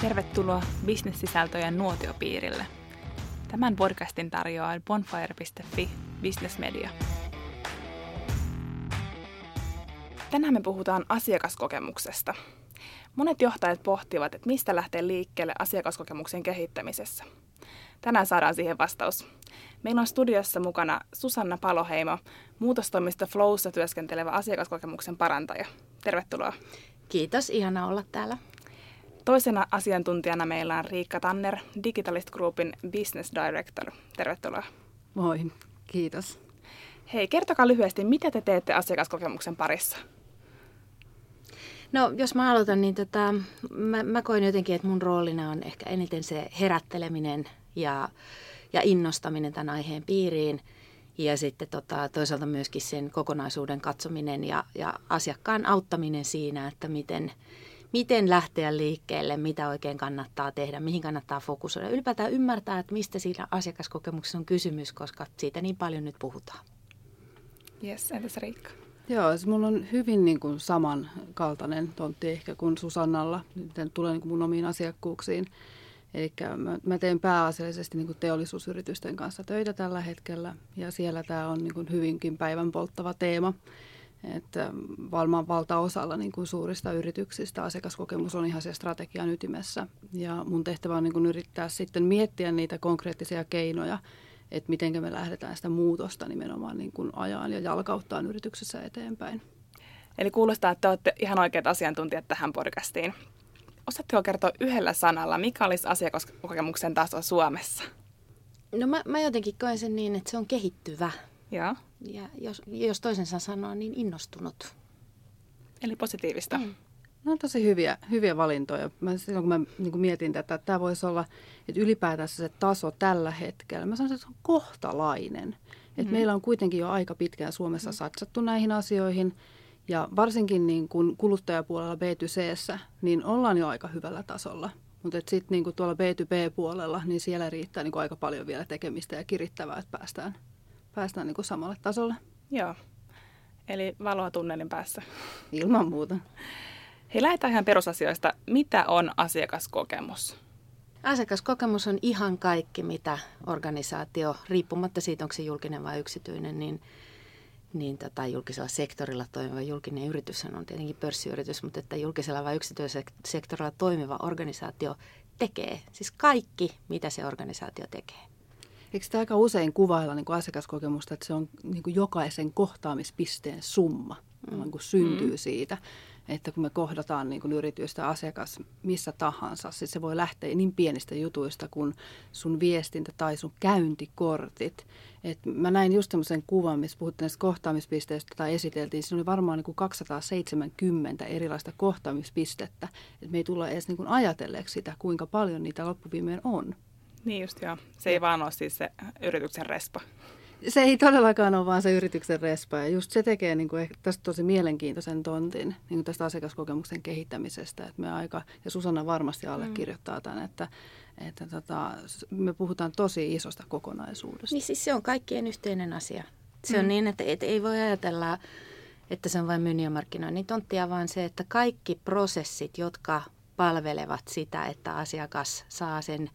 Tervetuloa bisnessisältöjen nuotiopiirille. Tämän podcastin tarjoaa bonfire.fi Business Media. Tänään me puhutaan asiakaskokemuksesta. Monet johtajat pohtivat, että mistä lähtee liikkeelle asiakaskokemuksen kehittämisessä. Tänään saadaan siihen vastaus. Meillä on studiossa mukana Susanna Paloheimo, muutostoimista Flowssa työskentelevä asiakaskokemuksen parantaja. Tervetuloa. Kiitos, ihana olla täällä. Toisena asiantuntijana meillä on Riikka Tanner, Digitalist Groupin Business Director. Tervetuloa. Moi, kiitos. Hei, kertokaa lyhyesti, mitä te teette asiakaskokemuksen parissa? No, jos mä aloitan, niin tota, mä, mä koin jotenkin, että mun roolina on ehkä eniten se herätteleminen ja, ja innostaminen tämän aiheen piiriin. Ja sitten tota, toisaalta myöskin sen kokonaisuuden katsominen ja, ja asiakkaan auttaminen siinä, että miten, miten lähteä liikkeelle, mitä oikein kannattaa tehdä, mihin kannattaa fokusoida. Ylipäätään ymmärtää, että mistä siinä asiakaskokemuksessa on kysymys, koska siitä niin paljon nyt puhutaan. Yes, entäs Riikka? Joo, siis mulla on hyvin niin kuin samankaltainen tontti ehkä kuin Susannalla, miten tulee niin kuin mun omiin asiakkuuksiin. Eli mä, mä teen pääasiallisesti niin kuin teollisuusyritysten kanssa töitä tällä hetkellä ja siellä tämä on niin kuin hyvinkin päivän polttava teema. Että varmaan valtaosalla niin kuin suurista yrityksistä asiakaskokemus on ihan se strategian ytimessä. Ja mun tehtävä on niin kuin yrittää sitten miettiä niitä konkreettisia keinoja, että miten me lähdetään sitä muutosta nimenomaan niin kuin ajaan ja jalkauttaan yrityksessä eteenpäin. Eli kuulostaa, että olette ihan oikeat asiantuntijat tähän podcastiin. Osaatteko kertoa yhdellä sanalla, mikä olisi asiakaskokemuksen taso Suomessa? No mä, mä jotenkin koen sen niin, että se on kehittyvä. Joo. Ja jos, jos toisensa sanoo, niin innostunut. Eli positiivista. Mm. No on tosi hyviä, hyviä valintoja. Mä, silloin kun mä niin kuin mietin tätä, että tämä voisi olla, että ylipäätään se taso tällä hetkellä, mä sanoisin, että se on kohtalainen. Että mm. meillä on kuitenkin jo aika pitkään Suomessa mm. satsattu näihin asioihin. Ja varsinkin niin kuin kuluttajapuolella B2C, niin ollaan jo aika hyvällä tasolla. Mutta sitten niin tuolla B2B-puolella, niin siellä riittää niin aika paljon vielä tekemistä ja kirittävää, että päästään, päästään niin kuin samalle tasolle. Joo, eli valoa tunnelin päässä. Ilman muuta. Hei, lähdetään ihan perusasioista. Mitä on asiakaskokemus? Asiakaskokemus on ihan kaikki, mitä organisaatio, riippumatta siitä, onko se julkinen vai yksityinen, niin, niin tota, julkisella sektorilla toimiva julkinen yritys on tietenkin pörssiyritys, mutta että julkisella vai yksityisellä sektorilla toimiva organisaatio tekee. Siis kaikki, mitä se organisaatio tekee. Eikö sitä aika usein kuvailla niin kuin asiakaskokemusta, että se on niin kuin jokaisen kohtaamispisteen summa, mm. kuin syntyy mm. siitä että kun me kohdataan niin kuin yritys tai asiakas missä tahansa, siis se voi lähteä niin pienistä jutuista kuin sun viestintä tai sun käyntikortit. Et mä näin just semmoisen kuvan, missä puhuttiin näistä kohtaamispisteistä tai esiteltiin. Siinä oli varmaan niin kuin 270 erilaista kohtaamispistettä. Et me ei tulla edes niin kuin ajatelleeksi sitä, kuinka paljon niitä loppuviimeen on. Niin just joo. Se ei vaan ole siis se yrityksen respa se ei todellakaan ole vaan se yrityksen respa. Ja just se tekee niin kuin tästä tosi mielenkiintoisen tontin niin kuin tästä asiakaskokemuksen kehittämisestä. Että me aika, ja Susanna varmasti mm. allekirjoittaa tämän, että, että tota, me puhutaan tosi isosta kokonaisuudesta. Niin siis se on kaikkien yhteinen asia. Se mm. on niin, että et ei voi ajatella, että se on vain myynnin ja markkinoinnin tonttia, vaan se, että kaikki prosessit, jotka palvelevat sitä, että asiakas saa sen,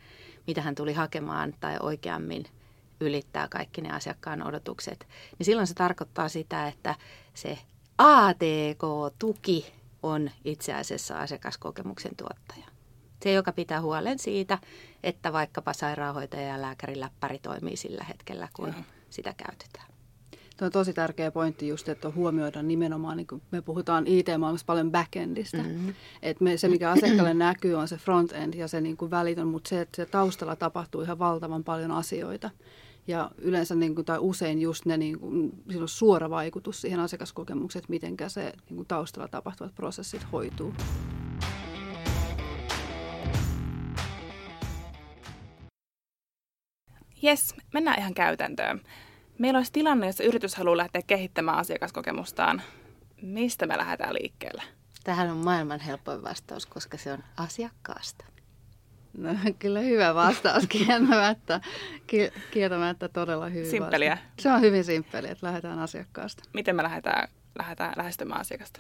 mitä hän tuli hakemaan tai oikeammin – ylittää kaikki ne asiakkaan odotukset, niin silloin se tarkoittaa sitä, että se ATK-tuki on itse asiassa asiakaskokemuksen tuottaja. Se, joka pitää huolen siitä, että vaikkapa sairaanhoitaja ja lääkärin läppäri toimii sillä hetkellä, kun Joo. sitä käytetään. Tuo on tosi tärkeä pointti just, että huomioida nimenomaan, niin kun me puhutaan IT-maailmassa paljon backendista, mm-hmm. että me, se mikä asiakkaalle näkyy on se frontend ja se niin kuin välitön, mutta se, että se taustalla tapahtuu ihan valtavan paljon asioita. Ja yleensä niin kuin, tai usein just ne, niin kuin, sillä on suora vaikutus siihen asiakaskokemukseen, että miten se niin kuin taustalla tapahtuvat prosessit hoituu. Jes, mennään ihan käytäntöön. Meillä olisi tilanne, jossa yritys haluaa lähteä kehittämään asiakaskokemustaan. Mistä me lähdetään liikkeelle? Tähän on maailman helpoin vastaus, koska se on asiakkaasta. No, kyllä hyvä vastaus kieltämättä, kieltämättä todella hyvä. Simppeliä. Vastaus. Se on hyvin simppeliä, että lähdetään asiakkaasta. Miten me lähdetään, lähdetään lähestymään asiakasta?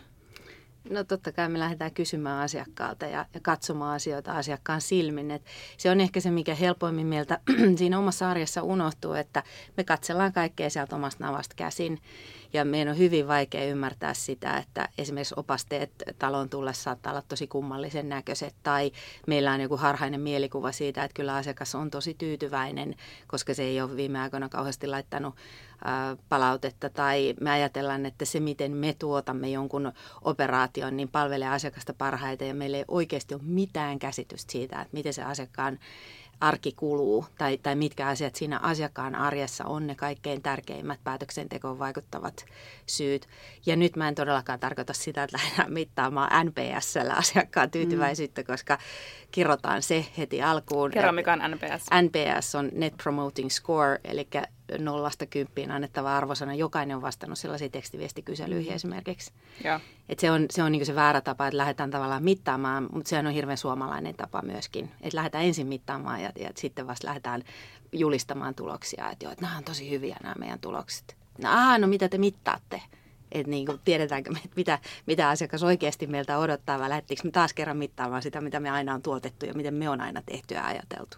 No totta kai me lähdetään kysymään asiakkaalta ja, ja katsomaan asioita asiakkaan silmin. Et se on ehkä se, mikä helpoimmin meiltä siinä omassa arjessa unohtuu, että me katsellaan kaikkea sieltä omasta navasta käsin. Ja meidän on hyvin vaikea ymmärtää sitä, että esimerkiksi opasteet talon tullessa saattaa olla tosi kummallisen näköiset. Tai meillä on joku harhainen mielikuva siitä, että kyllä asiakas on tosi tyytyväinen, koska se ei ole viime aikoina kauheasti laittanut palautetta tai me ajatellaan, että se miten me tuotamme jonkun operaation, niin palvelee asiakasta parhaiten ja meillä ei oikeasti ole mitään käsitystä siitä, että miten se asiakkaan arki kuluu tai, tai mitkä asiat siinä asiakkaan arjessa on ne kaikkein tärkeimmät päätöksentekoon vaikuttavat syyt. Ja nyt mä en todellakaan tarkoita sitä, että lähdetään mittaamaan NPSllä asiakkaan tyytyväisyyttä, mm. koska kirrotaan se heti alkuun. Kerro mikä on NPS. NPS on Net Promoting Score, eli nollasta kymppiin annettava arvosana. Jokainen on vastannut sellaisiin tekstiviestikyselyihin mm. esimerkiksi. Ja. Et se on se, on niin se väärä tapa, että lähdetään tavallaan mittaamaan, mutta sehän on hirveän suomalainen tapa myöskin. Että lähdetään ensin mittaamaan ja, ja sitten vasta lähdetään julistamaan tuloksia. Että joo, että nämä on tosi hyviä nämä meidän tulokset. No, aha, no mitä te mittaatte? Että niin kuin, tiedetäänkö me, että mitä, mitä asiakas oikeasti meiltä odottaa vai lähdettekö me taas kerran mittaamaan sitä, mitä me aina on tuotettu ja miten me on aina tehty ja ajateltu.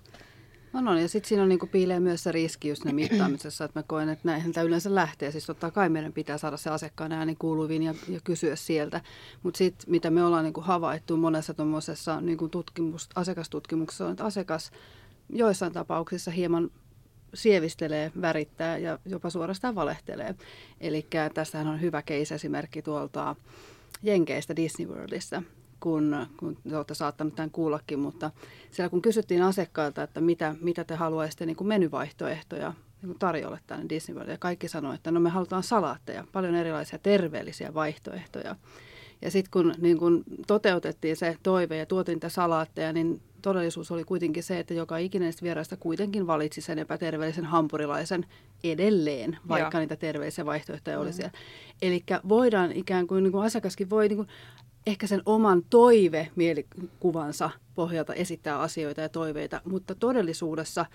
No, no ja sitten siinä on niinku piilee myös se riski just ne mittaamisessa, että mä koen, että näinhän tämä yleensä lähtee. Siis totta kai meidän pitää saada se asiakkaan ääni kuuluviin ja, ja kysyä sieltä. Mutta sitten mitä me ollaan niinku havaittu monessa tuommoisessa niinku tutkimus, asiakastutkimuksessa on, että asiakas joissain tapauksissa hieman sievistelee, värittää ja jopa suorastaan valehtelee. Eli tästähän on hyvä case-esimerkki tuolta Jenkeistä Disney Worldissa, kun, kun te olette saattanut tämän kuullakin, mutta siellä kun kysyttiin asiakkailta, että mitä, mitä te haluaisitte niin kuin menyvaihtoehtoja niin kuin tarjolle tänne Disney World, ja kaikki sanoivat, että no me halutaan salaatteja, paljon erilaisia terveellisiä vaihtoehtoja. Ja sitten kun niin kun toteutettiin se toive ja tuotiin niitä salaatteja, niin todellisuus oli kuitenkin se, että joka ikinen vieraista kuitenkin valitsi sen epäterveellisen hampurilaisen edelleen, vaikka Joo. niitä terveellisiä vaihtoehtoja mm. oli siellä. Eli voidaan ikään kuin, niin kuin asiakaskin voi niin kuin ehkä sen oman toive-mielikuvansa pohjalta esittää asioita ja toiveita, mutta todellisuudessa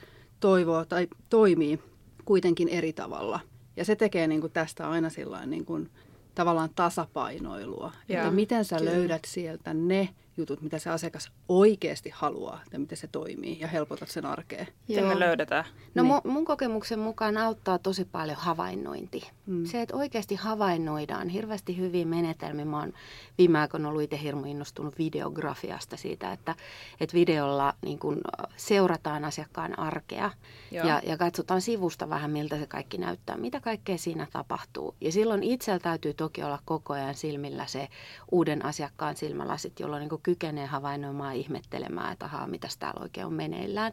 toivoo tai toimii kuitenkin eri tavalla. Ja se tekee niin kuin tästä aina sillain niin kuin, tavallaan tasapainoilua. Ja, että miten sä kyllä. löydät sieltä ne jutut, mitä se asiakas oikeasti haluaa ja miten se toimii ja helpotat sen arkeen. Miten me löydetään? No niin. mun, kokemuksen mukaan auttaa tosi paljon havainnointi. Mm. Se, että oikeasti havainnoidaan hirveästi hyviä menetelmiä. Mä oon viime aikoina ollut itse hirmu innostunut videografiasta siitä, että, että videolla niin kun seurataan asiakkaan arkea ja, ja katsotaan sivusta vähän, miltä se kaikki näyttää, mitä kaikkea siinä tapahtuu. Ja silloin itsellä täytyy toki olla koko ajan silmillä se uuden asiakkaan silmälasit, jolloin niin kykenee havainnoimaan ihmettelemään, että ahaa, mitä täällä oikein on meneillään.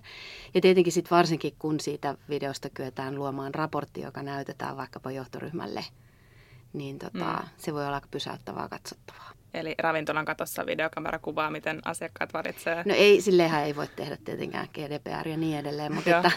Ja tietenkin sitten varsinkin, kun siitä videosta kyetään luomaan raportti, joka näytetään vaikkapa johtoryhmälle, niin tota, mm. se voi olla aika pysäyttävää katsottavaa. Eli ravintolan katossa videokamera kuvaa, miten asiakkaat valitsee. No ei, silleenhän ei voi tehdä tietenkään GDPR ja niin edelleen, mutta, että,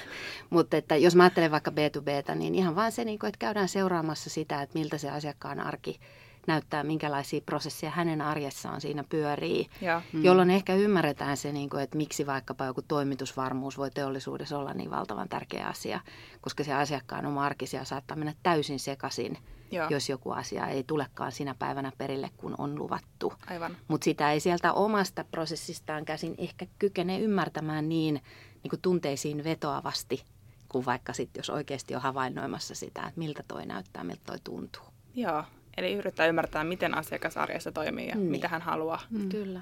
mutta että jos mä ajattelen vaikka B2Btä, niin ihan vaan se, niin että käydään seuraamassa sitä, että miltä se asiakkaan arki näyttää, minkälaisia prosesseja hänen arjessaan siinä pyörii, ja. Mm. jolloin ehkä ymmärretään se, niin kuin, että miksi vaikkapa joku toimitusvarmuus voi teollisuudessa olla niin valtavan tärkeä asia, koska se asiakkaan oma arkisia saattaa mennä täysin sekaisin, Joo. jos joku asia ei tulekaan sinä päivänä perille, kun on luvattu. Mutta sitä ei sieltä omasta prosessistaan käsin ehkä kykene ymmärtämään niin, niin kuin tunteisiin vetoavasti, kuin vaikka sitten, jos oikeasti on havainnoimassa sitä, että miltä toi näyttää, miltä toi tuntuu. Joo, Eli yrittää ymmärtää, miten asiakas arjessa toimii ja niin. mitä hän haluaa. Mm. Kyllä.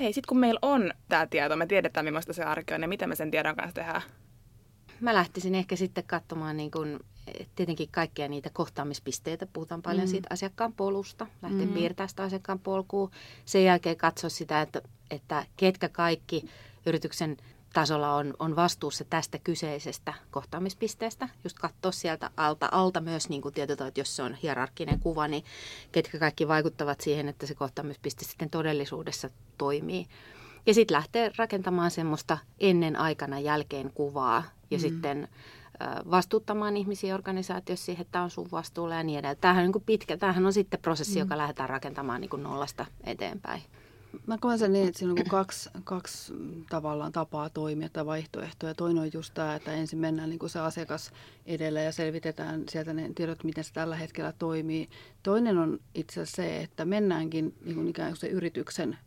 Hei, sitten kun meillä on tämä tieto, me tiedetään, millaista se arki on ja miten me sen tiedon kanssa tehdään? Mä lähtisin ehkä sitten katsomaan niin kun, tietenkin kaikkia niitä kohtaamispisteitä. Puhutaan paljon mm. siitä asiakkaan polusta. Lähtee mm. piirtämään sitä asiakkaan polkua. Sen jälkeen katsoa sitä, että, että ketkä kaikki yrityksen tasolla on, on vastuussa tästä kyseisestä kohtaamispisteestä. Just katsoa sieltä alta, alta myös niin kuin tietyllä, että jos se on hierarkkinen kuva, niin ketkä kaikki vaikuttavat siihen, että se kohtaamispiste sitten todellisuudessa toimii. Ja sitten lähtee rakentamaan semmoista ennen aikana jälkeen kuvaa ja mm. sitten vastuuttamaan ihmisiä organisaatiossa siihen, että tämä on sun vastuulla ja niin edelleen. Tämähän on niin pitkä, tämähän on sitten prosessi, mm. joka lähdetään rakentamaan niin kuin nollasta eteenpäin Mä koen sen niin, että siinä on niinku kaksi, kaksi tavallaan tapaa toimia tai vaihtoehtoja. Toinen on just tämä, että ensin mennään niin kuin se asiakas edellä ja selvitetään sieltä ne tiedot, miten se tällä hetkellä toimii. Toinen on itse asiassa se, että mennäänkin niin kuin ikään kuin se yrityksen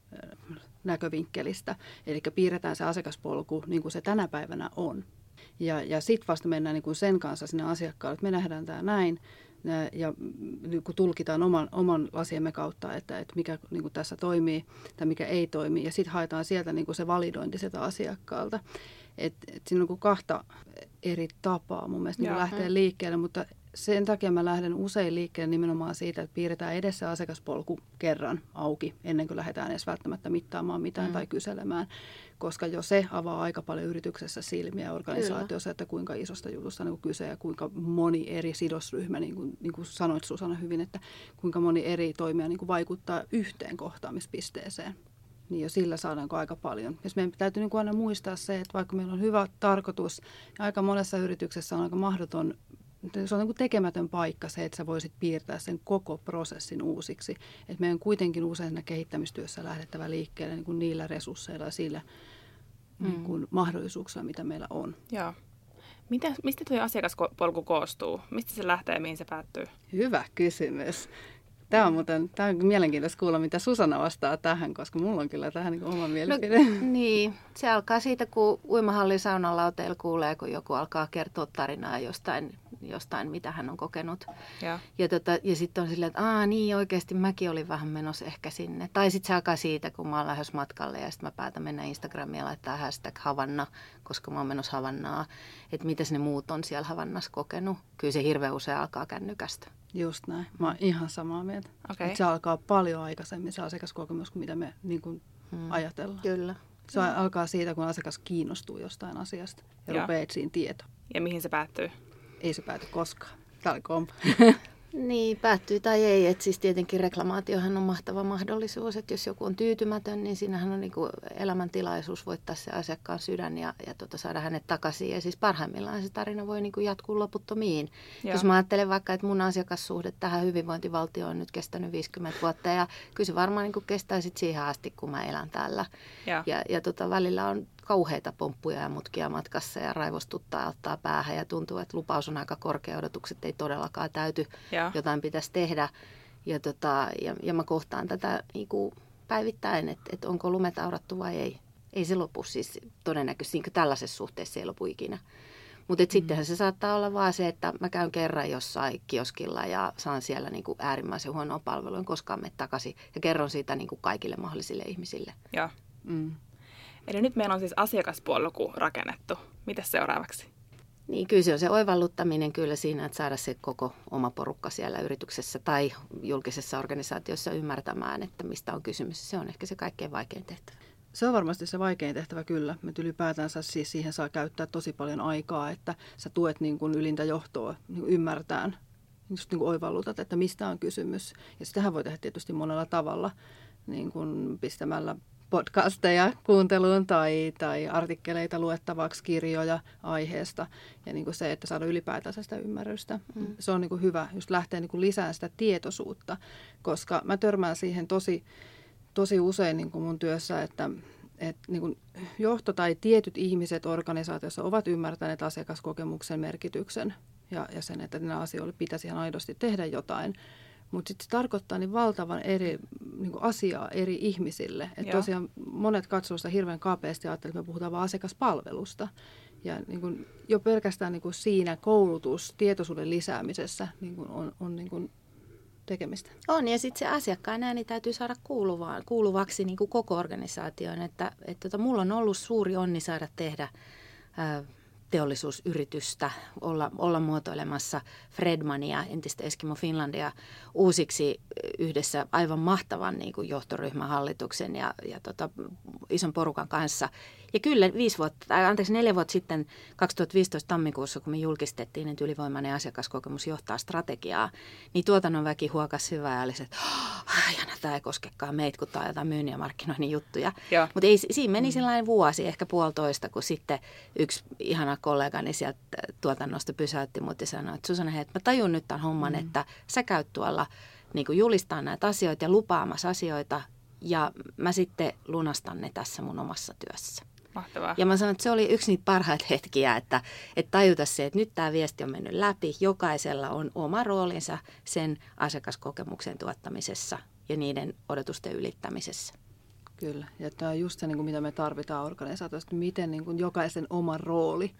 näkövinkkelistä. Eli piirretään se asiakaspolku niin kuin se tänä päivänä on. Ja, ja sitten vasta mennään niin kuin sen kanssa sinne asiakkaalle, että me nähdään tämä näin, ja, niin kuin tulkitaan oman, oman lasiemme kautta, että, että mikä niin kuin tässä toimii tai mikä ei toimi. Ja sitten haetaan sieltä niin kuin se validointi sieltä asiakkaalta. Et, et siinä on kuin kahta eri tapaa mun mielestä niin lähteä liikkeelle, mutta sen takia mä lähden usein liikkeelle nimenomaan siitä, että piirretään edessä asiakaspolku kerran auki ennen kuin lähdetään edes välttämättä mittaamaan mitään mm. tai kyselemään, koska jo se avaa aika paljon yrityksessä silmiä organisaatiossa, Kyllä. että kuinka isosta jutusta niin kyse ja kuinka moni eri sidosryhmä, niin kuin, niin kuin sanoit Susanna hyvin, että kuinka moni eri toimija niin kuin vaikuttaa yhteen kohtaamispisteeseen niin jo sillä saadaanko aika paljon. Jos meidän täytyy niin kuin aina muistaa se, että vaikka meillä on hyvä tarkoitus, ja aika monessa yrityksessä on aika mahdoton se on niin tekemätön paikka se, että sä voisit piirtää sen koko prosessin uusiksi. Et meidän kuitenkin usein kehittämistyössä lähdettävä liikkeelle niin kuin niillä resursseilla ja sillä mm. niin kuin mahdollisuuksilla, mitä meillä on. Joo. Mitä, mistä tuo asiakaspolku koostuu? Mistä se lähtee ja mihin se päättyy? Hyvä kysymys. Tämä on muuten tämä on mielenkiintoista kuulla, mitä Susanna vastaa tähän, koska mulla on kyllä tähän niin oma mielipide. No, niin, se alkaa siitä, kun uimahallin saunalauteilla kuulee, kun joku alkaa kertoa tarinaa jostain, jostain mitä hän on kokenut. Ja, ja, tota, ja sitten on silleen, että Aa, niin oikeasti mäkin olin vähän menossa ehkä sinne. Tai sitten se alkaa siitä, kun mä oon lähes matkalle ja sitten mä päätän mennä Instagramiin ja laittaa hashtag Havanna, koska mä oon menossa Havannaa. Että mitä ne muut on siellä Havannassa kokenut. Kyllä se hirveän usein alkaa kännykästä. Just näin. Mä oon ihan samaa mieltä. Okay. se alkaa paljon aikaisemmin se asiakaskokemus kuin mitä me niin kuin hmm. ajatellaan. Kyllä. Se hmm. alkaa siitä, kun asiakas kiinnostuu jostain asiasta ja, ja. rupeaa etsiin tietoa. Ja mihin se päättyy? Ei se pääty koskaan. Tämä oli kompa. Niin, päättyy tai ei. Et siis tietenkin reklamaatiohan on mahtava mahdollisuus, että jos joku on tyytymätön, niin siinähän on niinku elämäntilaisuus voittaa se asiakkaan sydän ja, ja tota, saada hänet takaisin. Ja siis parhaimmillaan se tarina voi niinku jatkuu loputtomiin. Joo. Jos mä ajattelen vaikka, että mun asiakassuhde tähän hyvinvointivaltioon on nyt kestänyt 50 vuotta ja kyllä se varmaan niinku kestää sit siihen asti, kun mä elän täällä. Joo. Ja, ja tota, välillä on kauheita pomppuja ja mutkia matkassa ja raivostuttaa ja ottaa päähän ja tuntuu, että lupaus on aika korkea, odotukset ei todellakaan täyty, ja. jotain pitäisi tehdä. Ja, tota, ja, ja mä kohtaan tätä niin kuin päivittäin, että, että onko lumet aurattu vai ei. Ei se lopu siis todennäköisesti niin tällaisessa suhteessa ei lopu ikinä. Mutta mm. sittenhän se saattaa olla vaan se, että mä käyn kerran jossain kioskilla ja saan siellä niin kuin äärimmäisen huonoa palvelua, en koskaan mene takaisin ja kerron siitä niin kuin kaikille mahdollisille ihmisille. Ja. Mm. Eli nyt meillä on siis asiakaspolku rakennettu. Mitä seuraavaksi? Niin, kyllä se on se oivalluttaminen kyllä siinä, että saada se koko oma porukka siellä yrityksessä tai julkisessa organisaatiossa ymmärtämään, että mistä on kysymys. Se on ehkä se kaikkein vaikein tehtävä. Se on varmasti se vaikein tehtävä kyllä. Me ylipäätänsä siis siihen saa käyttää tosi paljon aikaa, että sä tuet niin kuin ylintä johtoa niin kuin ymmärtään, just niin kuin oivallutat, että mistä on kysymys. Ja sitähän voi tehdä tietysti monella tavalla, niin kuin pistämällä podcasteja kuunteluun tai, tai artikkeleita luettavaksi, kirjoja aiheesta. Ja niin kuin se, että saada ylipäätänsä sitä ymmärrystä. Mm. Se on niin kuin hyvä just lähteä niin kuin lisäämään sitä tietoisuutta, koska mä törmään siihen tosi, tosi usein niin kuin mun työssä, että, että niin kuin johto tai tietyt ihmiset organisaatiossa ovat ymmärtäneet asiakaskokemuksen merkityksen ja, ja sen, että nämä asioille pitäisi ihan aidosti tehdä jotain – mutta sitten se tarkoittaa niin valtavan eri niin kuin asiaa eri ihmisille. Että tosiaan monet katsovat sitä hirveän kapeasti ja että me puhutaan vain asiakaspalvelusta. Ja niin kuin jo pelkästään niin kuin siinä koulutus, tietoisuuden lisäämisessä niin kuin on, on niin kuin tekemistä. On, ja sitten se asiakkaan ääni täytyy saada kuuluvaan, kuuluvaksi niin kuin koko organisaatioon. Että, että tota, mulla on ollut suuri onni saada tehdä teollisuusyritystä olla, olla muotoilemassa Fredmania, entistä Eskimo Finlandia, uusiksi yhdessä aivan mahtavan niin kuin johtoryhmän hallituksen ja, ja tota, ison porukan kanssa. Ja kyllä viisi vuotta, tai anteeksi neljä vuotta sitten 2015 tammikuussa, kun me julkistettiin, että ylivoimainen asiakaskokemus johtaa strategiaa, niin tuotannon väki huokas hyvää ja oli se, että oh, tämä ei koskekaan meitä, kun tämä on jotain myynnin ja markkinoinnin juttuja. Mutta siinä meni mm. sellainen vuosi, ehkä puolitoista, kun sitten yksi ihana kollegani sieltä tuotannosta pysäytti mut ja sanoi, että Susanna, hei, mä tajun nyt tämän homman, mm. että sä käyt tuolla niin julistaa näitä asioita ja lupaamassa asioita ja mä sitten lunastan ne tässä mun omassa työssä. Mahtavaa. Ja mä sanoin, että se oli yksi niitä parhaita hetkiä, että, että tajuta se, että nyt tämä viesti on mennyt läpi. Jokaisella on oma roolinsa sen asiakaskokemuksen tuottamisessa ja niiden odotusten ylittämisessä. Kyllä, ja tämä on just se, niin kuin mitä me tarvitaan organisaatiosta, miten niin kuin jokaisen oma rooli,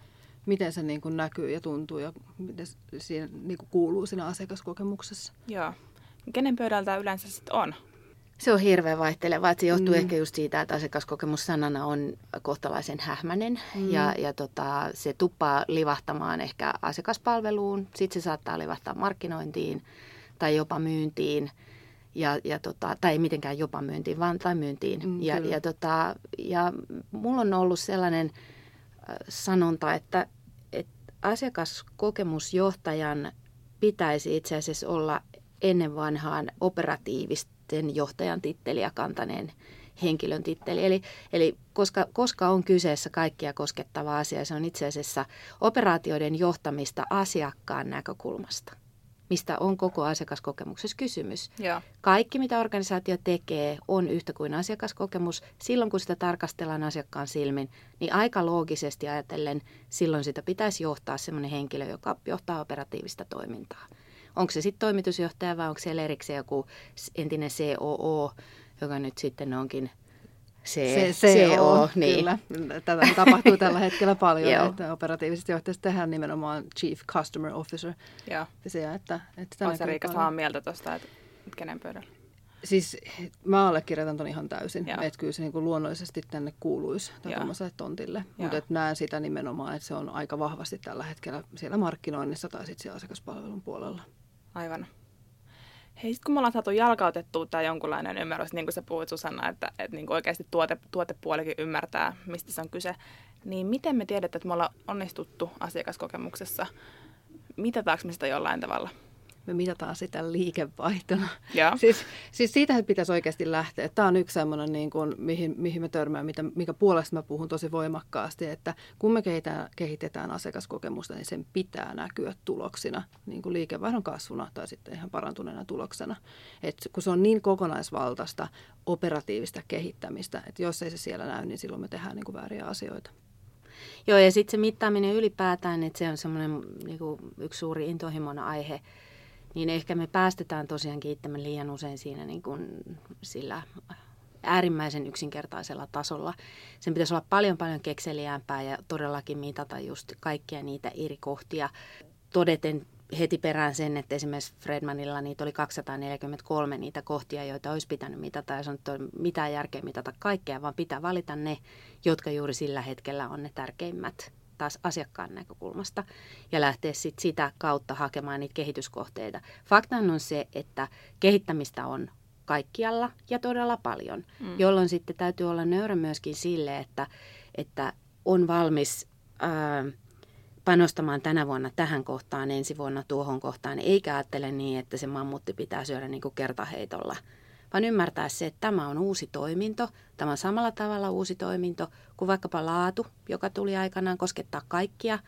miten se niin kuin näkyy ja tuntuu ja miten siinä niin kuin kuuluu siinä asiakaskokemuksessa. Joo. Kenen pöydältä yleensä sitten on? Se on hirveän vaihteleva. Se johtuu mm. ehkä just siitä, että asiakaskokemus sanana on kohtalaisen hähmäinen mm. ja, ja tota, se tuppaa livahtamaan ehkä asiakaspalveluun, sitten se saattaa livahtaa markkinointiin tai jopa myyntiin. Ja, ja tota, tai ei mitenkään jopa myyntiin, vaan tai myyntiin. Mm, ja, ja, tota, ja mulla on ollut sellainen äh, sanonta, että, että asiakaskokemusjohtajan pitäisi itse asiassa olla ennen vanhaan operatiivisten johtajan titteliä kantaneen henkilön titteli. Eli, eli koska, koska on kyseessä kaikkia koskettava asia, se on itse asiassa operaatioiden johtamista asiakkaan näkökulmasta mistä on koko asiakaskokemuksessa kysymys. Ja. Kaikki, mitä organisaatio tekee, on yhtä kuin asiakaskokemus. Silloin, kun sitä tarkastellaan asiakkaan silmin, niin aika loogisesti ajatellen silloin sitä pitäisi johtaa sellainen henkilö, joka johtaa operatiivista toimintaa. Onko se sitten toimitusjohtaja vai onko siellä erikseen joku entinen COO, joka nyt sitten onkin C, CO, CO, niin. kyllä. Tätä tapahtuu tällä hetkellä paljon, että operatiivisesti johtajasta tehdään nimenomaan Chief Customer Officer. Joo. Se, että, että Oletko Riikka samaa mieltä tuosta, että kenen pöydällä? Siis mä allekirjoitan ton ihan täysin, Joo. että kyllä se niin kuin luonnollisesti tänne kuuluisi tuommoiselle tontille. Mutta näen sitä nimenomaan, että se on aika vahvasti tällä hetkellä siellä markkinoinnissa tai sitten siellä asiakaspalvelun puolella. Aivan. Hei, sit kun me ollaan saatu jalkautettua tämä jonkunlainen ymmärrys, niin kuin sä puhuit Susanna, että, että niin oikeasti tuote, tuotepuolikin ymmärtää, mistä se on kyse, niin miten me tiedetään, että me ollaan onnistuttu asiakaskokemuksessa? Mitataanko me sitä jollain tavalla? Me mitataan sitä liikevaihtona. Ja. Siis, siis siitähän pitäisi oikeasti lähteä. Tämä on yksi sellainen, niin kuin, mihin, mihin me törmään, mitä, mikä puolesta mä puhun tosi voimakkaasti, että kun me kehitetään, kehitetään asiakaskokemusta, niin sen pitää näkyä tuloksina, niin kuin liikevaihdon kasvuna tai sitten ihan parantuneena tuloksena. Et kun se on niin kokonaisvaltaista operatiivista kehittämistä, että jos ei se siellä näy, niin silloin me tehdään niin kuin vääriä asioita. Joo, ja sitten se mittaaminen ylipäätään, että se on semmoinen niin yksi suuri intohimon aihe, niin ehkä me päästetään tosiaan kiittämään liian usein siinä niin kuin sillä äärimmäisen yksinkertaisella tasolla. Sen pitäisi olla paljon paljon kekseliäämpää ja todellakin mitata just kaikkia niitä eri kohtia. Todeten heti perään sen, että esimerkiksi Fredmanilla niitä oli 243 niitä kohtia, joita olisi pitänyt mitata ja sanottu, että mitään järkeä mitata kaikkea, vaan pitää valita ne, jotka juuri sillä hetkellä on ne tärkeimmät taas asiakkaan näkökulmasta ja lähteä sit sitä kautta hakemaan niitä kehityskohteita. Fakta on se, että kehittämistä on kaikkialla ja todella paljon, mm. jolloin sitten täytyy olla nöyrä myöskin sille, että, että on valmis ää, panostamaan tänä vuonna tähän kohtaan, ensi vuonna tuohon kohtaan, eikä ajattele niin, että se mammutti pitää syödä niin kuin kertaheitolla – vaan ymmärtää se, että tämä on uusi toiminto, tämä on samalla tavalla uusi toiminto kuin vaikkapa laatu, joka tuli aikanaan koskettaa kaikkia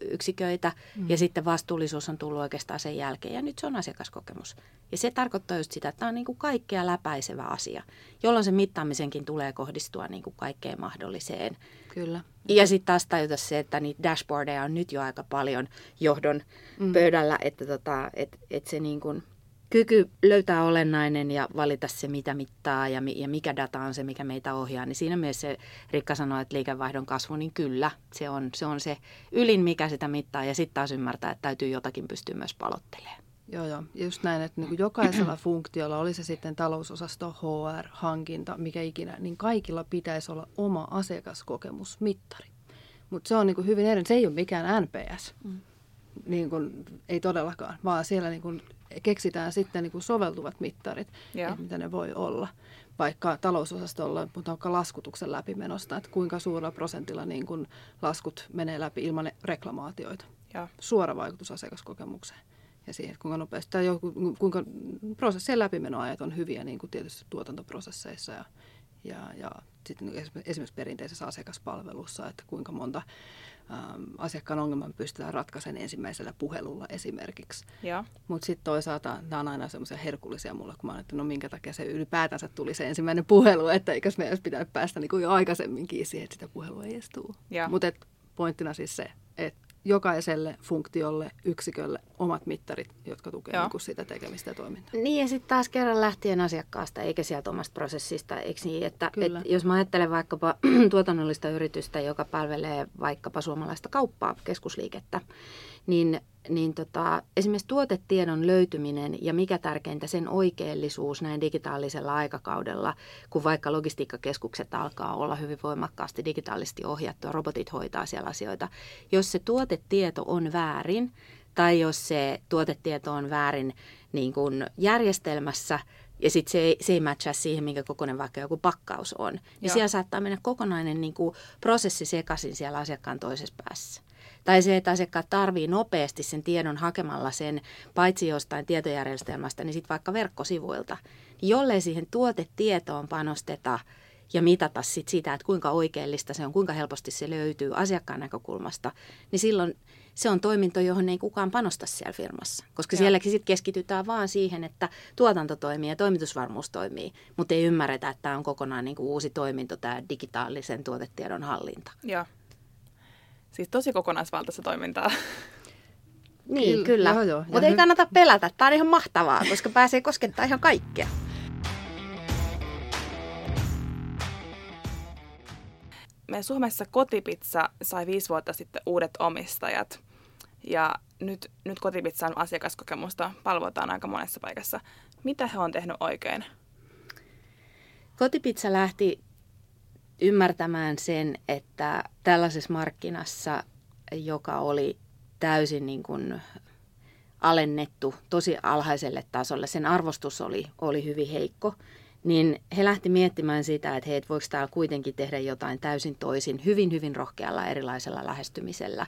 yksiköitä mm. ja sitten vastuullisuus on tullut oikeastaan sen jälkeen ja nyt se on asiakaskokemus. Ja se tarkoittaa just sitä, että tämä on niin kuin kaikkea läpäisevä asia, jolloin se mittaamisenkin tulee kohdistua niin kuin kaikkeen mahdolliseen. Kyllä. Ja sitten taas tajuta se, että niitä dashboardeja on nyt jo aika paljon johdon mm. pöydällä, että tota, et, et se niin kuin – kyky löytää olennainen ja valita se, mitä mittaa ja, ja mikä data on se, mikä meitä ohjaa, niin siinä mielessä se Rikka sanoi, että liikevaihdon kasvu, niin kyllä, se on se, on se ylin, mikä sitä mittaa ja sitten taas ymmärtää, että täytyy jotakin pystyä myös palottelemaan. Joo, joo. Just näin, että niin kuin jokaisella funktiolla, oli se sitten talousosasto, HR, hankinta, mikä ikinä, niin kaikilla pitäisi olla oma asiakaskokemusmittari. Mutta se on niin kuin hyvin eri, se ei ole mikään NPS. Mm. Niin kuin, ei todellakaan, vaan siellä niin kuin keksitään sitten niin kuin soveltuvat mittarit, että mitä ne voi olla. Vaikka talousosastolla puhutaan laskutuksen läpimenosta, että kuinka suurella prosentilla niin kuin laskut menee läpi ilman reklamaatioita. Ja. Suora vaikutus asiakaskokemukseen ja siihen, kuinka nopeasti tai joku, kuinka prosessien läpimenoajat on hyviä niin kuin tietysti tuotantoprosesseissa ja, ja, ja sitten esimerkiksi perinteisessä asiakaspalvelussa, että kuinka monta asiakkaan ongelman pystytään ratkaisemaan ensimmäisellä puhelulla esimerkiksi. Mutta sitten toisaalta nämä on aina semmoisia herkullisia mulle, kun mä että no minkä takia se ylipäätänsä tuli se ensimmäinen puhelu, että eikös meidän pitää päästä niin kuin jo aikaisemminkin siihen, että sitä puhelua ei edes tule. Mutta pointtina siis se, että jokaiselle funktiolle, yksikölle omat mittarit, jotka tukevat niin sitä tekemistä ja toimintaa. Niin ja sitten taas kerran lähtien asiakkaasta eikä sieltä omasta prosessista, eikö niin? Että, että jos mä ajattelen vaikkapa tuotannollista yritystä, joka palvelee vaikkapa suomalaista kauppaa, keskusliikettä, niin niin tota, esimerkiksi tuotetiedon löytyminen ja mikä tärkeintä sen oikeellisuus näin digitaalisella aikakaudella, kun vaikka logistiikkakeskukset alkaa olla hyvin voimakkaasti digitaalisesti ohjattua, robotit hoitaa siellä asioita. Jos se tuotetieto on väärin tai jos se tuotetieto on väärin niin kuin järjestelmässä, ja sitten se ei, se ei matchaa siihen, minkä kokoinen vaikka joku pakkaus on. Niin Joo. siellä saattaa mennä kokonainen niin kuin prosessi sekaisin siellä asiakkaan toisessa päässä. Tai se, että asiakkaat tarvii nopeasti sen tiedon hakemalla sen, paitsi jostain tietojärjestelmästä, niin sitten vaikka verkkosivuilta. Jollei siihen tuotetietoon panosteta ja mitata sit sitä, että kuinka oikeellista se on, kuinka helposti se löytyy asiakkaan näkökulmasta, niin silloin se on toiminto, johon ei kukaan panosta siellä firmassa. Koska ja. sielläkin sitten keskitytään vaan siihen, että tuotanto toimii ja toimitusvarmuus toimii, mutta ei ymmärretä, että tämä on kokonaan niin kuin uusi toiminto, tämä digitaalisen tuotetiedon hallinta. Joo. Siis tosi kokonaisvaltaista toimintaa. Niin, kyllä. kyllä. Mutta ei kannata pelätä. Tämä on ihan mahtavaa, koska pääsee koskettaa ihan kaikkea. Me Suomessa kotipizza sai viisi vuotta sitten uudet omistajat. Ja nyt, nyt kotipizzan asiakaskokemusta palvotaan aika monessa paikassa. Mitä he on tehnyt oikein? Kotipizza lähti ymmärtämään sen, että tällaisessa markkinassa, joka oli täysin niin kuin alennettu tosi alhaiselle tasolle, sen arvostus oli, oli hyvin heikko, niin he lähti miettimään sitä, että hei, voiko täällä kuitenkin tehdä jotain täysin toisin, hyvin, hyvin rohkealla erilaisella lähestymisellä.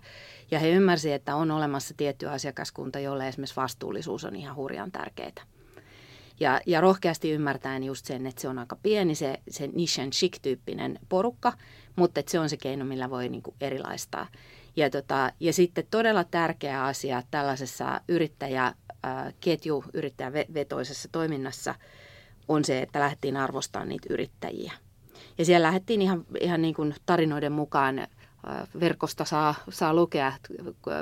Ja he ymmärsivät, että on olemassa tietty asiakaskunta, jolle esimerkiksi vastuullisuus on ihan hurjan tärkeää. Ja, ja rohkeasti ymmärtäen just sen, että se on aika pieni se, se niche and chic-tyyppinen porukka, mutta että se on se keino, millä voi niin kuin erilaistaa. Ja, tota, ja sitten todella tärkeä asia tällaisessa yrittäjäketju, yrittäjävetoisessa toiminnassa on se, että lähdettiin arvostamaan niitä yrittäjiä. Ja siellä lähdettiin ihan, ihan niin kuin tarinoiden mukaan verkosta saa, saa lukea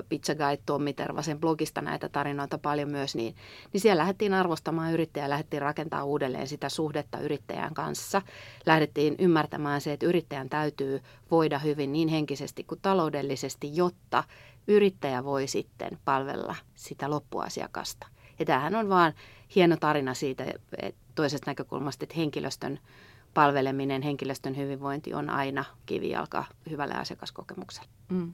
Pizza Guide Tommi Tervasen blogista näitä tarinoita paljon myös, niin, niin siellä lähdettiin arvostamaan yrittäjää, lähdettiin rakentaa uudelleen sitä suhdetta yrittäjän kanssa. Lähdettiin ymmärtämään se, että yrittäjän täytyy voida hyvin niin henkisesti kuin taloudellisesti, jotta yrittäjä voi sitten palvella sitä loppuasiakasta. Ja tämähän on vaan hieno tarina siitä että toisesta näkökulmasta, että henkilöstön palveleminen, henkilöstön hyvinvointi on aina kivijalka hyvälle asiakaskokemukselle. Mm.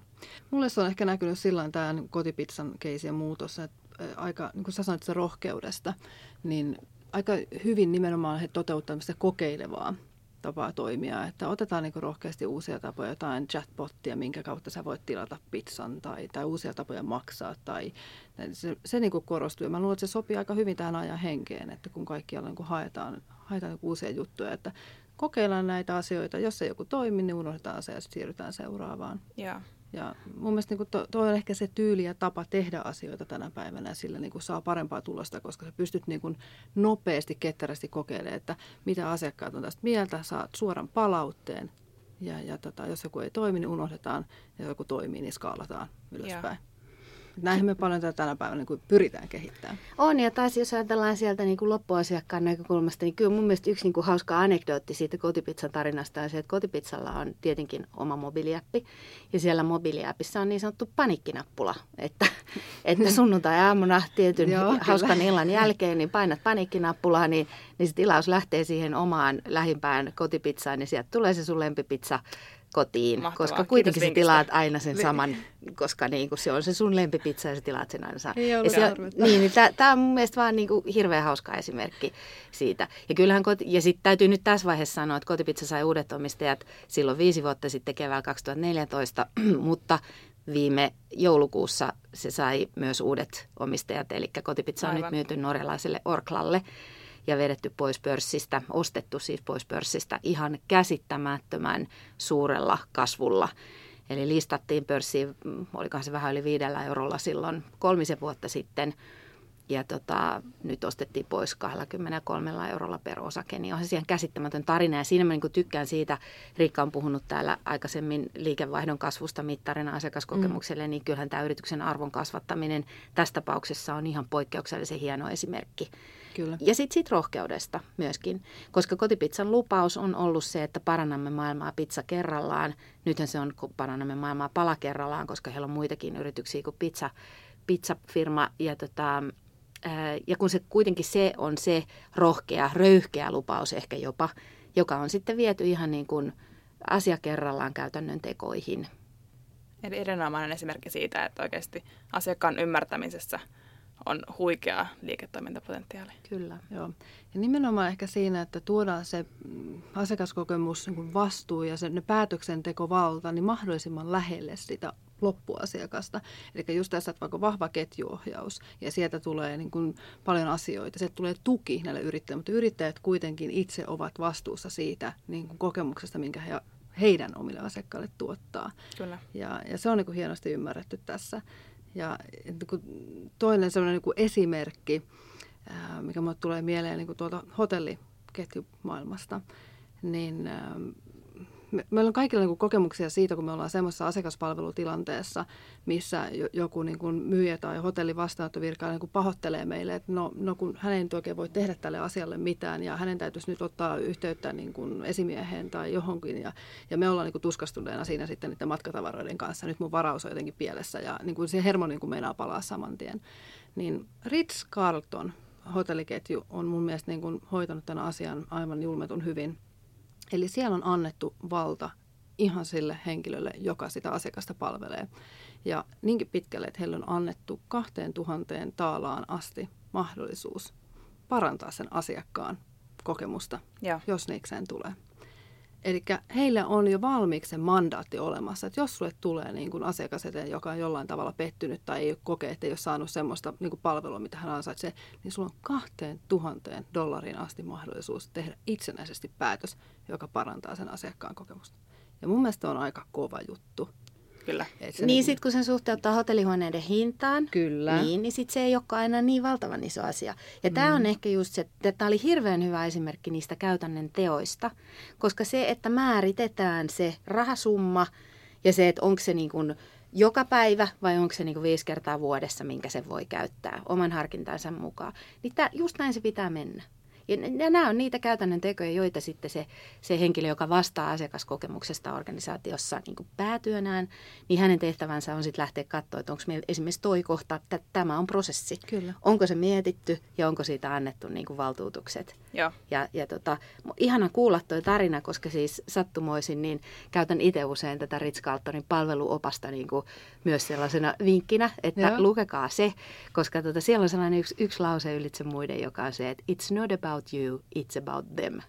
Mulle se on ehkä näkynyt silloin tämän kotipizzan keisien muutos, että aika, niin kuin sä sanoit rohkeudesta, niin aika hyvin nimenomaan he toteuttavat kokeilevaa tapaa toimia, että otetaan niin rohkeasti uusia tapoja, jotain chatbottia, minkä kautta sä voit tilata pizzan tai, tai uusia tapoja maksaa tai se, se niin korostuu. Ja mä luulen, että se sopii aika hyvin tähän ajan henkeen, että kun kaikkialla niin haetaan, haetaan uusia juttuja, että kokeillaan näitä asioita. Jos ei joku toimi, niin unohdetaan se ja siirrytään seuraavaan. Yeah. Ja mun mielestä niin tuo on ehkä se tyyli ja tapa tehdä asioita tänä päivänä ja sillä niin saa parempaa tulosta, koska sä pystyt niin kuin nopeasti, ketterästi kokeilemaan, että mitä asiakkaat on tästä mieltä, saat suoran palautteen ja, ja tota, jos joku ei toimi, niin unohdetaan ja joku toimii, niin skaalataan ylöspäin. Yeah. Näinhän me paljon tätä tänä päivänä niin pyritään kehittämään. On, ja taas jos ajatellaan sieltä niin kuin loppuasiakkaan näkökulmasta, niin kyllä mun mielestä yksi niin kuin hauska anekdootti siitä kotipizzan tarinasta on se, että kotipizzalla on tietenkin oma mobiiliäppi, ja siellä mobiiliäpissä on niin sanottu panikkinappula, että, että sunnuntai-aamuna tietyn Joo, hauskan kyllä. illan jälkeen, niin painat panikkinappulaa, niin, niin se tilaus lähtee siihen omaan lähimpään kotipizzaan, niin sieltä tulee se sun lempipizza kotiin, Mahtavaa. koska kuitenkin sä tilaat aina sen saman, koska niin kuin se on se sun lempipizza ja sä tilaat sen aina saman. Ja se, niin, niin tämä on mun mielestä vaan niin kuin hirveän hauska esimerkki siitä. Ja kyllähän koti, ja sitten täytyy nyt tässä vaiheessa sanoa, että kotipizza sai uudet omistajat silloin viisi vuotta sitten keväällä 2014, mutta viime joulukuussa se sai myös uudet omistajat, eli kotipizza on Aivan. nyt myyty norjalaiselle Orklalle ja vedetty pois pörssistä, ostettu siis pois pörssistä ihan käsittämättömän suurella kasvulla. Eli listattiin pörssiin, mm, olikohan se vähän yli viidellä eurolla silloin kolmisen vuotta sitten. Ja tota, nyt ostettiin pois 23 eurolla per osake, niin on se ihan käsittämätön tarina. Ja siinä mä niin tykkään siitä, Riikka on puhunut täällä aikaisemmin liikevaihdon kasvusta mittarina asiakaskokemukselle, mm. niin kyllähän tämä yrityksen arvon kasvattaminen tässä tapauksessa on ihan poikkeuksellisen hieno esimerkki. Kyllä. Ja sitten sit rohkeudesta myöskin, koska kotipizzan lupaus on ollut se, että parannamme maailmaa pizza kerrallaan. Nythän se on, kun parannamme maailmaa pala kerrallaan, koska heillä on muitakin yrityksiä kuin pizza, pizzafirma. Ja, tota, ää, ja kun se kuitenkin se on se rohkea, röyhkeä lupaus ehkä jopa, joka on sitten viety ihan niin kuin asia kerrallaan käytännön tekoihin. Eli erinomainen esimerkki siitä, että oikeasti asiakkaan ymmärtämisessä – on huikea liiketoimintapotentiaali. Kyllä. Joo. Ja nimenomaan ehkä siinä, että tuodaan se mm, asiakaskokemus niin vastuu ja se ne päätöksentekovalta niin mahdollisimman lähelle sitä loppuasiakasta. Eli just tässä, että vaikka vahva ketjuohjaus ja sieltä tulee niin kuin paljon asioita, sieltä tulee tuki näille yrittäjille, mutta yrittäjät kuitenkin itse ovat vastuussa siitä niin kuin kokemuksesta, minkä he heidän omille asiakkaille tuottaa. Kyllä. Ja, ja se on niin kuin hienosti ymmärretty tässä. Ja toinen sellainen niin esimerkki, mikä minulle tulee mieleen niin tuolta hotelliketjumaailmasta, niin me, meillä on kaikilla niin kokemuksia siitä, kun me ollaan semmoisessa asiakaspalvelutilanteessa, missä joku niin kuin myyjä tai hotellin vastaanottovirkailija niin pahoittelee meille, että no, no kun hän ei nyt oikein voi tehdä tälle asialle mitään ja hänen täytyisi nyt ottaa yhteyttä niin kuin esimieheen tai johonkin ja, ja me ollaan niin kuin tuskastuneena siinä sitten niiden matkatavaroiden kanssa. Nyt mun varaus on jotenkin pielessä ja niin kuin se hermo niin kuin meinaa palaa saman tien. Niin Ritz-Carlton hotelliketju on mun mielestä niin kuin hoitanut tämän asian aivan julmetun hyvin – Eli siellä on annettu valta ihan sille henkilölle, joka sitä asiakasta palvelee. Ja niinkin pitkälle, että heille on annettu 2000 taalaan asti mahdollisuus parantaa sen asiakkaan kokemusta, ja. jos niikseen tulee. Eli heillä on jo valmiiksi se mandaatti olemassa, että jos sulle tulee niin kuin asiakas eteen, joka on jollain tavalla pettynyt tai ei kokee, että ei ole saanut semmoista niin kuin palvelua, mitä hän ansaitsee, niin sulla on 2000 dollarin asti mahdollisuus tehdä itsenäisesti päätös, joka parantaa sen asiakkaan kokemusta. Ja mun mielestä on aika kova juttu. Kyllä. niin, niin sitten kun sen suhteuttaa hotellihuoneiden hintaan, Kyllä. niin, niin sitten se ei olekaan aina niin valtavan iso asia. Ja mm. tämä on ehkä just se, että tämä oli hirveän hyvä esimerkki niistä käytännön teoista, koska se, että määritetään se rahasumma ja se, että onko se niin kuin joka päivä vai onko se niin kuin viisi kertaa vuodessa, minkä se voi käyttää oman harkintansa mukaan, niin tää, just näin se pitää mennä. Ja, ja nämä on niitä käytännön tekoja, joita sitten se, se henkilö, joka vastaa asiakaskokemuksesta organisaatiossa niin kuin päätyönään, niin hänen tehtävänsä on sitten lähteä katsoa, että onko meillä esimerkiksi toi kohta, että tämä on prosessi. Kyllä. Onko se mietitty ja onko siitä annettu niin kuin valtuutukset. Joo. Ja, ja tota, ihana kuulla tuo tarina, koska siis sattumoisin, niin käytän itse usein tätä Ritz Carltonin palveluopasta niin kuin myös sellaisena vinkkinä, että Joo. lukekaa se, koska tota, siellä on sellainen yksi, yksi lause ylitse muiden, joka on se, että it's not about you, it's about them.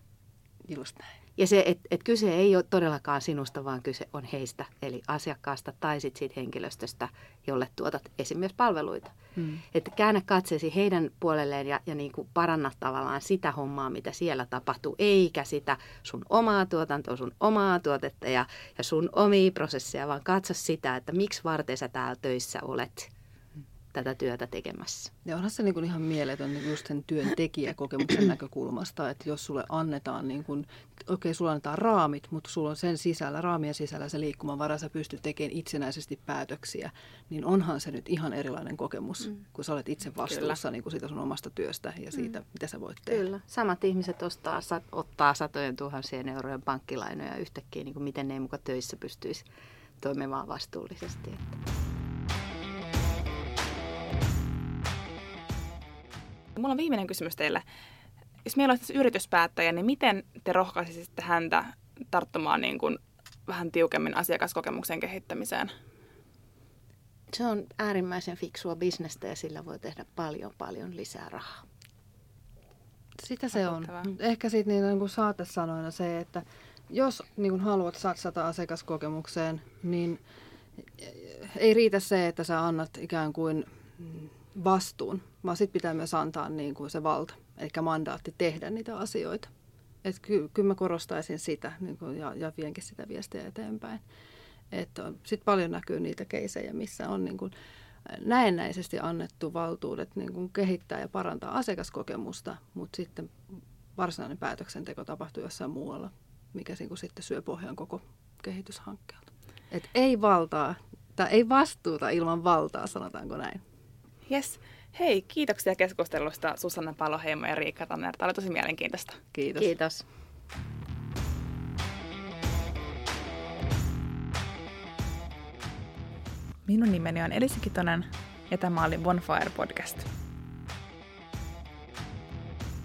Just näin. Ja se, että et kyse ei ole todellakaan sinusta, vaan kyse on heistä, eli asiakkaasta tai sitten siitä henkilöstöstä, jolle tuotat esimerkiksi palveluita. Hmm. Että käännä katseesi heidän puolelleen ja, ja niin kuin paranna tavallaan sitä hommaa, mitä siellä tapahtuu, eikä sitä sun omaa tuotantoa, sun omaa tuotetta ja, ja sun omia prosesseja, vaan katso sitä, että miksi varten sä täällä töissä olet – tätä työtä tekemässä. Ja onhan se niin kuin ihan mieletön niin just sen työntekijäkokemuksen näkökulmasta, että jos sulle annetaan, niin kuin, okei okay, sulle annetaan raamit, mutta sulla on sen sisällä, raamien sisällä se liikkumavara, sä pystyt tekemään itsenäisesti päätöksiä, niin onhan se nyt ihan erilainen kokemus, mm. kun sä olet itse vastuussa niin kuin siitä sun omasta työstä ja siitä, mm. mitä sä voit tehdä. Kyllä. Samat ihmiset ostaa, sat, ottaa satojen tuhansien eurojen pankkilainoja yhtäkkiä, niin kuin miten ne ei muka töissä pystyisi toimimaan vastuullisesti. Että. Mulla on viimeinen kysymys teille. Jos meillä olisi yrityspäättäjä, niin miten te rohkaisisitte häntä tarttumaan niin kuin vähän tiukemmin asiakaskokemuksen kehittämiseen? Se on äärimmäisen fiksua bisnestä ja sillä voi tehdä paljon paljon lisää rahaa. Sitä se on. Ehkä sitten niin, niin kuin saatesanoina se, että jos niin kuin haluat satsata asiakaskokemukseen, niin ei riitä se, että sä annat ikään kuin vastuun, vaan sitten pitää myös antaa niin kuin se valta, eli mandaatti tehdä niitä asioita. Et ky- kyllä mä korostaisin sitä niin kuin, ja, ja vienkin sitä viestiä eteenpäin. Sitten paljon näkyy niitä keisejä, missä on niin kuin näennäisesti annettu valtuudet niin kuin kehittää ja parantaa asiakaskokemusta, mutta sitten varsinainen päätöksenteko tapahtuu jossain muualla, mikä niin kuin sitten syö pohjan koko kehityshankkeelta. Et ei valtaa, tai ei vastuuta ilman valtaa, sanotaanko näin. Yes. Hei, kiitoksia keskustelusta Susanna Paloheimo ja Riikka Tanner. Tämä oli tosi mielenkiintoista. Kiitos. Kiitos. Minun nimeni on Elisa Kitonen ja tämä oli Bonfire Podcast.